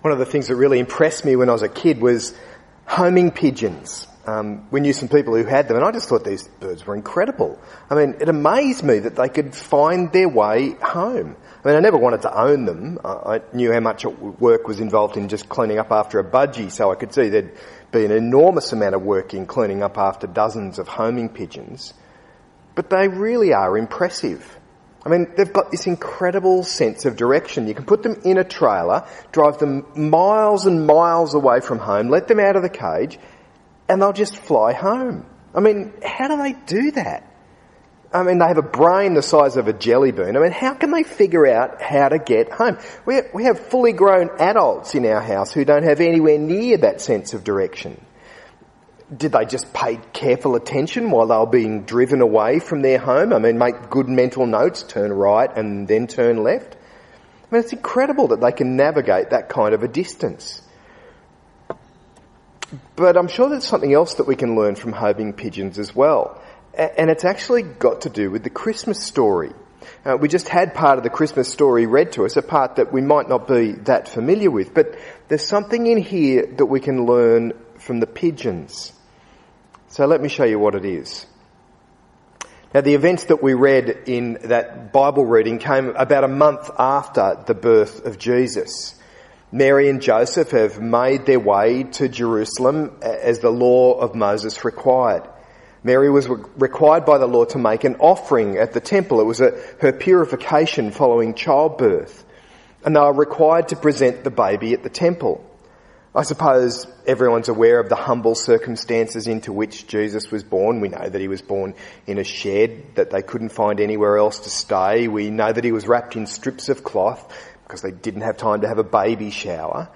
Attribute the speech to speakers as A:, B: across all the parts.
A: One of the things that really impressed me when I was a kid was homing pigeons. Um, we knew some people who had them, and I just thought these birds were incredible. I mean, it amazed me that they could find their way home. I mean, I never wanted to own them. I, knew how much work was involved in just cleaning up after a budgie, so I could see there'd be an enormous amount of work in cleaning up after dozens of homing pigeons. But they really are impressive. I mean, they've got this incredible sense of direction. You can put them in a trailer, drive them miles and miles away from home, let them out of the cage, and they'll just fly home. I mean, how do they do that? I mean, they have a brain the size of a jelly bean. I mean, how can they figure out how to get home? We we have fully grown adults in our house who don't have anywhere near that sense of direction. Did they just pay careful attention while they were being driven away from their home? I mean, make good mental notes, turn right and then turn left? I mean, it's incredible that they can navigate that kind of a distance. But I'm sure there's something else that we can learn from homing pigeons as well. And it's actually got to do with the Christmas story. Uh, we just had part of the Christmas story read to us, a part that we might not be that familiar with, but there's something in here that we can learn from the pigeons. So let me show you what it is. Now the events that we read in that Bible reading came about a month after the birth of Jesus. Mary and Joseph have made their way to Jerusalem as the law of Moses required. Mary was required by the law to make an offering at the temple. It was a, her purification following childbirth. And they were required to present the baby at the temple. I suppose everyone's aware of the humble circumstances into which Jesus was born. We know that he was born in a shed that they couldn't find anywhere else to stay. We know that he was wrapped in strips of cloth because they didn't have time to have a baby shower.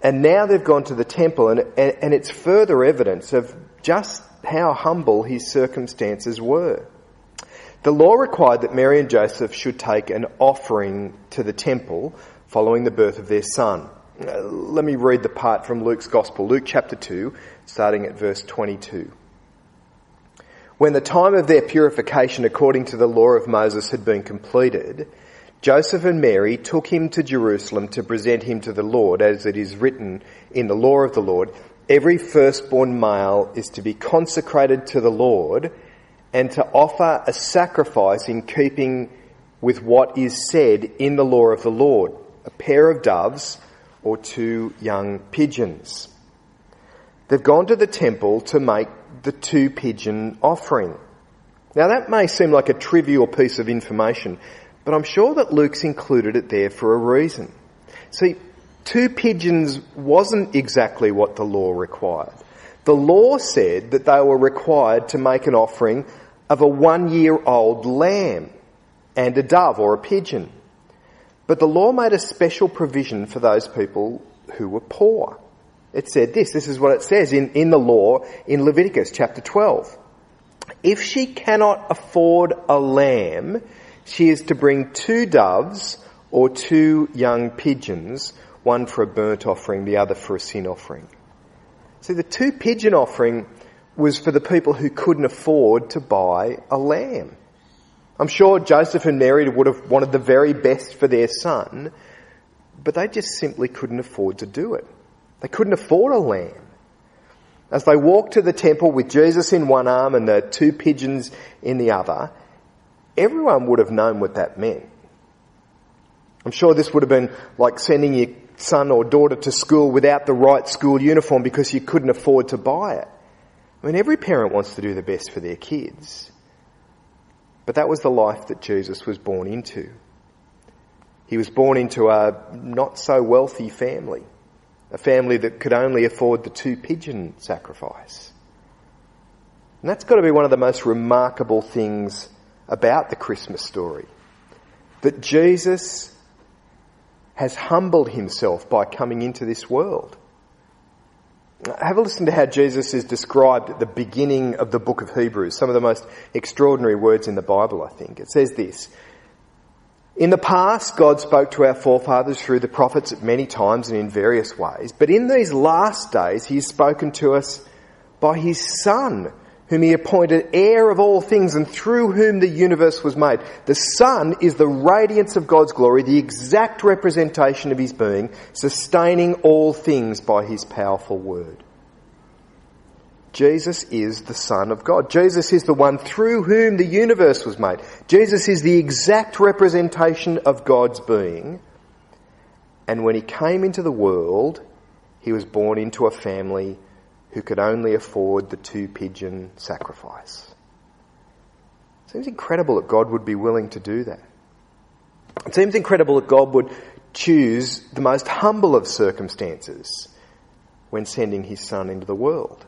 A: And now they've gone to the temple and, and, and it's further evidence of just how humble his circumstances were. The law required that Mary and Joseph should take an offering to the temple following the birth of their son. Uh, let me read the part from Luke's Gospel, Luke chapter 2, starting at verse 22. When the time of their purification according to the law of Moses had been completed, Joseph and Mary took him to Jerusalem to present him to the Lord, as it is written in the law of the Lord. Every firstborn male is to be consecrated to the Lord and to offer a sacrifice in keeping with what is said in the law of the Lord a pair of doves or two young pigeons. They've gone to the temple to make the two pigeon offering. Now that may seem like a trivial piece of information, but I'm sure that Luke's included it there for a reason. See, two pigeons wasn't exactly what the law required. The law said that they were required to make an offering of a one year old lamb and a dove or a pigeon. But the law made a special provision for those people who were poor. It said this, this is what it says in, in the law in Leviticus chapter 12. If she cannot afford a lamb, she is to bring two doves or two young pigeons, one for a burnt offering, the other for a sin offering. See, the two pigeon offering was for the people who couldn't afford to buy a lamb. I'm sure Joseph and Mary would have wanted the very best for their son, but they just simply couldn't afford to do it. They couldn't afford a lamb. As they walked to the temple with Jesus in one arm and the two pigeons in the other, everyone would have known what that meant. I'm sure this would have been like sending your son or daughter to school without the right school uniform because you couldn't afford to buy it. I mean, every parent wants to do the best for their kids. But that was the life that Jesus was born into. He was born into a not so wealthy family, a family that could only afford the two pigeon sacrifice. And that's got to be one of the most remarkable things about the Christmas story. That Jesus has humbled himself by coming into this world. Have a listen to how Jesus is described at the beginning of the book of Hebrews, some of the most extraordinary words in the Bible, I think. It says this In the past, God spoke to our forefathers through the prophets at many times and in various ways, but in these last days, He has spoken to us by His Son whom he appointed heir of all things and through whom the universe was made. The Son is the radiance of God's glory, the exact representation of his being, sustaining all things by his powerful word. Jesus is the Son of God. Jesus is the one through whom the universe was made. Jesus is the exact representation of God's being. And when he came into the world, he was born into a family who could only afford the two pigeon sacrifice. It seems incredible that God would be willing to do that. It seems incredible that God would choose the most humble of circumstances when sending his son into the world.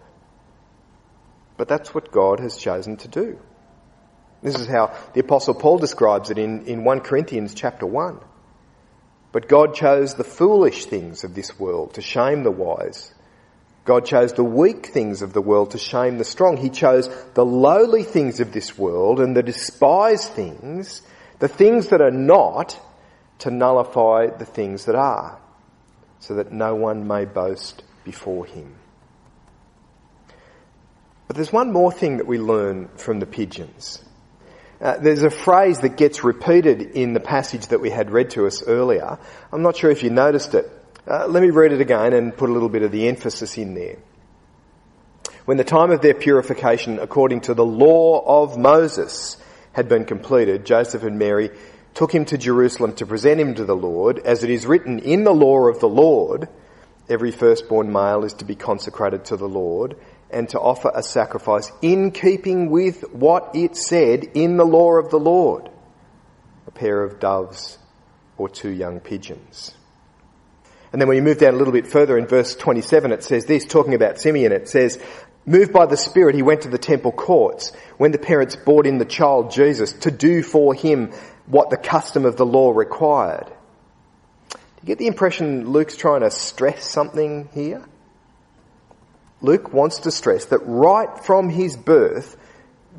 A: But that's what God has chosen to do. This is how the apostle Paul describes it in, in 1 Corinthians chapter 1. But God chose the foolish things of this world to shame the wise. God chose the weak things of the world to shame the strong. He chose the lowly things of this world and the despised things, the things that are not, to nullify the things that are, so that no one may boast before him. But there's one more thing that we learn from the pigeons. Uh, there's a phrase that gets repeated in the passage that we had read to us earlier. I'm not sure if you noticed it. Uh, let me read it again and put a little bit of the emphasis in there. When the time of their purification according to the law of Moses had been completed, Joseph and Mary took him to Jerusalem to present him to the Lord, as it is written in the law of the Lord, every firstborn male is to be consecrated to the Lord, and to offer a sacrifice in keeping with what it said in the law of the Lord a pair of doves or two young pigeons. And then when you move down a little bit further in verse 27, it says this, talking about Simeon, it says, Moved by the Spirit, he went to the temple courts when the parents brought in the child Jesus to do for him what the custom of the law required. Do you get the impression Luke's trying to stress something here? Luke wants to stress that right from his birth,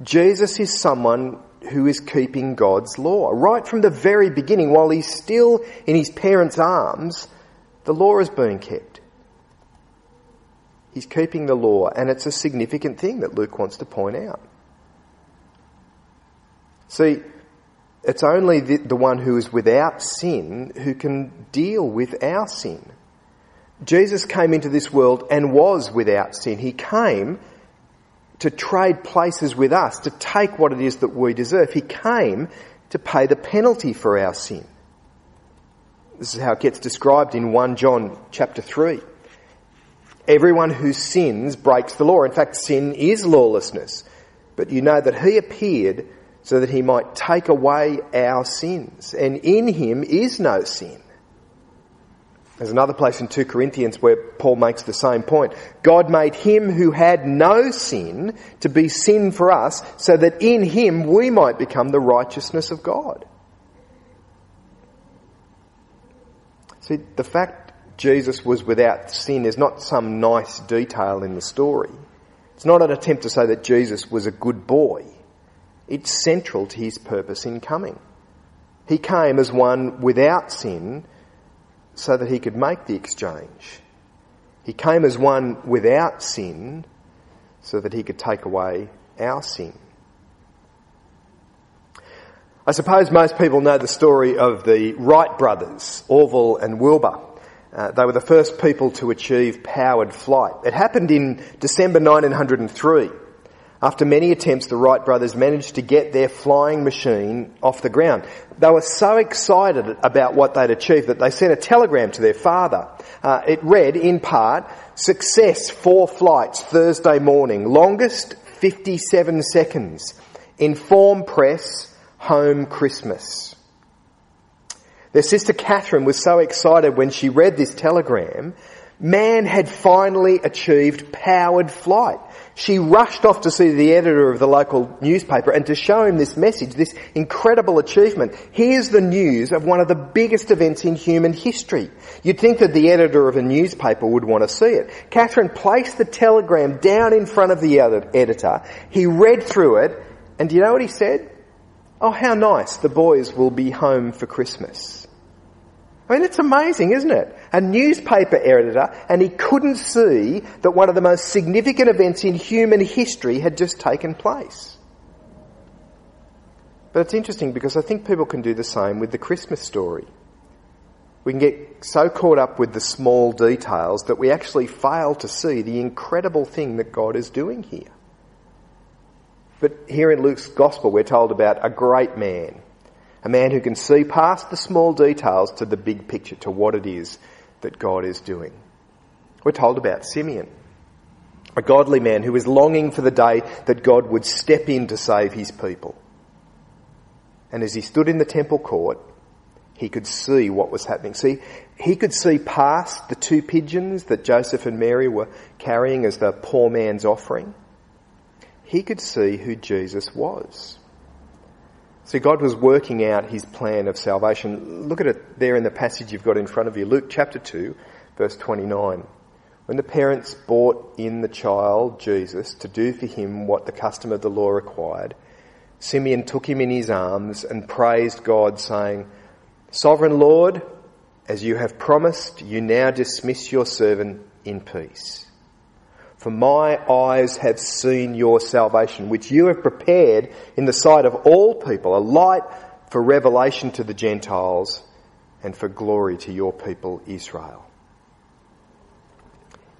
A: Jesus is someone who is keeping God's law. Right from the very beginning, while he's still in his parents' arms, the law is being kept. He's keeping the law, and it's a significant thing that Luke wants to point out. See, it's only the, the one who is without sin who can deal with our sin. Jesus came into this world and was without sin. He came to trade places with us, to take what it is that we deserve. He came to pay the penalty for our sin. This is how it gets described in 1 John chapter 3. Everyone who sins breaks the law. In fact, sin is lawlessness. But you know that he appeared so that he might take away our sins. And in him is no sin. There's another place in 2 Corinthians where Paul makes the same point. God made him who had no sin to be sin for us so that in him we might become the righteousness of God. See, the fact Jesus was without sin is not some nice detail in the story. It's not an attempt to say that Jesus was a good boy. It's central to his purpose in coming. He came as one without sin so that he could make the exchange. He came as one without sin so that he could take away our sin. I suppose most people know the story of the Wright brothers, Orville and Wilbur. Uh, they were the first people to achieve powered flight. It happened in December 1903. After many attempts, the Wright brothers managed to get their flying machine off the ground. They were so excited about what they'd achieved that they sent a telegram to their father. Uh, it read, in part, success four flights Thursday morning, longest 57 seconds. Inform press, home Christmas. Their sister Katharine was so excited when she read this telegram. Man had finally achieved powered flight. She rushed off to see the editor of the local newspaper and to show him this message, this incredible achievement. Here's the news of one of the biggest events in human history. You'd think that the editor of a newspaper would want to see it. Katharine placed the telegram down in front of the editor. He read through it, and do you know what he said? Oh, how nice. The boys will be home for Christmas. I mean, it's amazing, isn't it? A newspaper editor, and he couldn't see that one of the most significant events in human history had just taken place. But it's interesting because I think people can do the same with the Christmas story. We can get so caught up with the small details that we actually fail to see the incredible thing that God is doing here. But here in Luke's Gospel, we're told about a great man a man who can see past the small details to the big picture, to what it is that God is doing. We're told about Simeon, a godly man who was longing for the day that God would step in to save his people. And as he stood in the temple court, he could see what was happening. See, he could see past the two pigeons that Joseph and Mary were carrying as the poor man's offering. He could see who Jesus was. So God was working out his plan of salvation. Look at it there in the passage you've got in front of you. Luke chapter 2, verse 29. When the parents brought in the child, Jesus, to do for him what the custom of the law required, Simeon took him in his arms and praised God, saying, Sovereign Lord, as you have promised, you now dismiss your servant in peace. For my eyes have seen your salvation, which you have prepared in the sight of all people, a light for revelation to the Gentiles and for glory to your people Israel.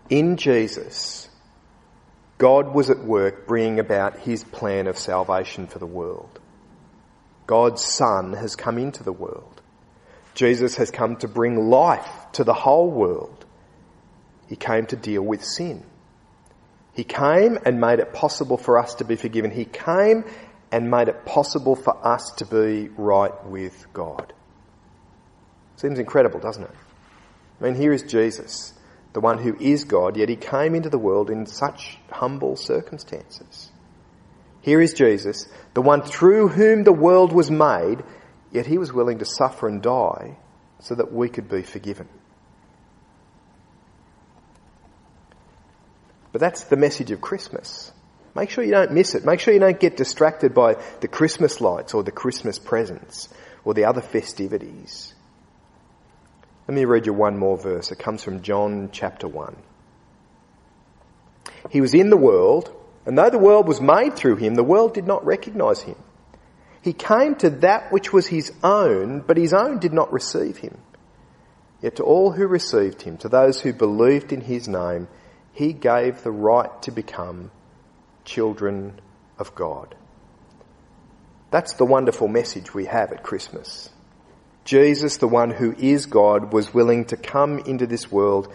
A: In Jesus, God was at work bringing about his plan of salvation for the world. God's Son has come into the world. Jesus has come to bring life to the whole world. He came to deal with sin. He came and made it possible for us to be forgiven. He came and made it possible for us to be right with God. Seems incredible, doesn't it? I mean, here is Jesus, the one who is God, yet he came into the world in such humble circumstances. Here is Jesus, the one through whom the world was made, yet he was willing to suffer and die so that we could be forgiven. But that's the message of Christmas. Make sure you don't miss it. Make sure you don't get distracted by the Christmas lights or the Christmas presents or the other festivities. Let me read you one more verse. It comes from John chapter 1. He was in the world, and though the world was made through him, the world did not recognize him. He came to that which was his own, but his own did not receive him. Yet to all who received him, to those who believed in his name, he gave the right to become children of God. That's the wonderful message we have at Christmas. Jesus, the one who is God, was willing to come into this world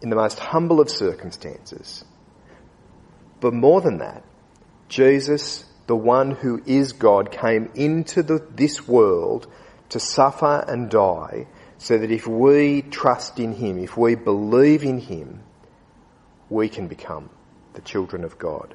A: in the most humble of circumstances. But more than that, Jesus, the one who is God, came into the, this world to suffer and die so that if we trust in Him, if we believe in Him, we can become the children of God.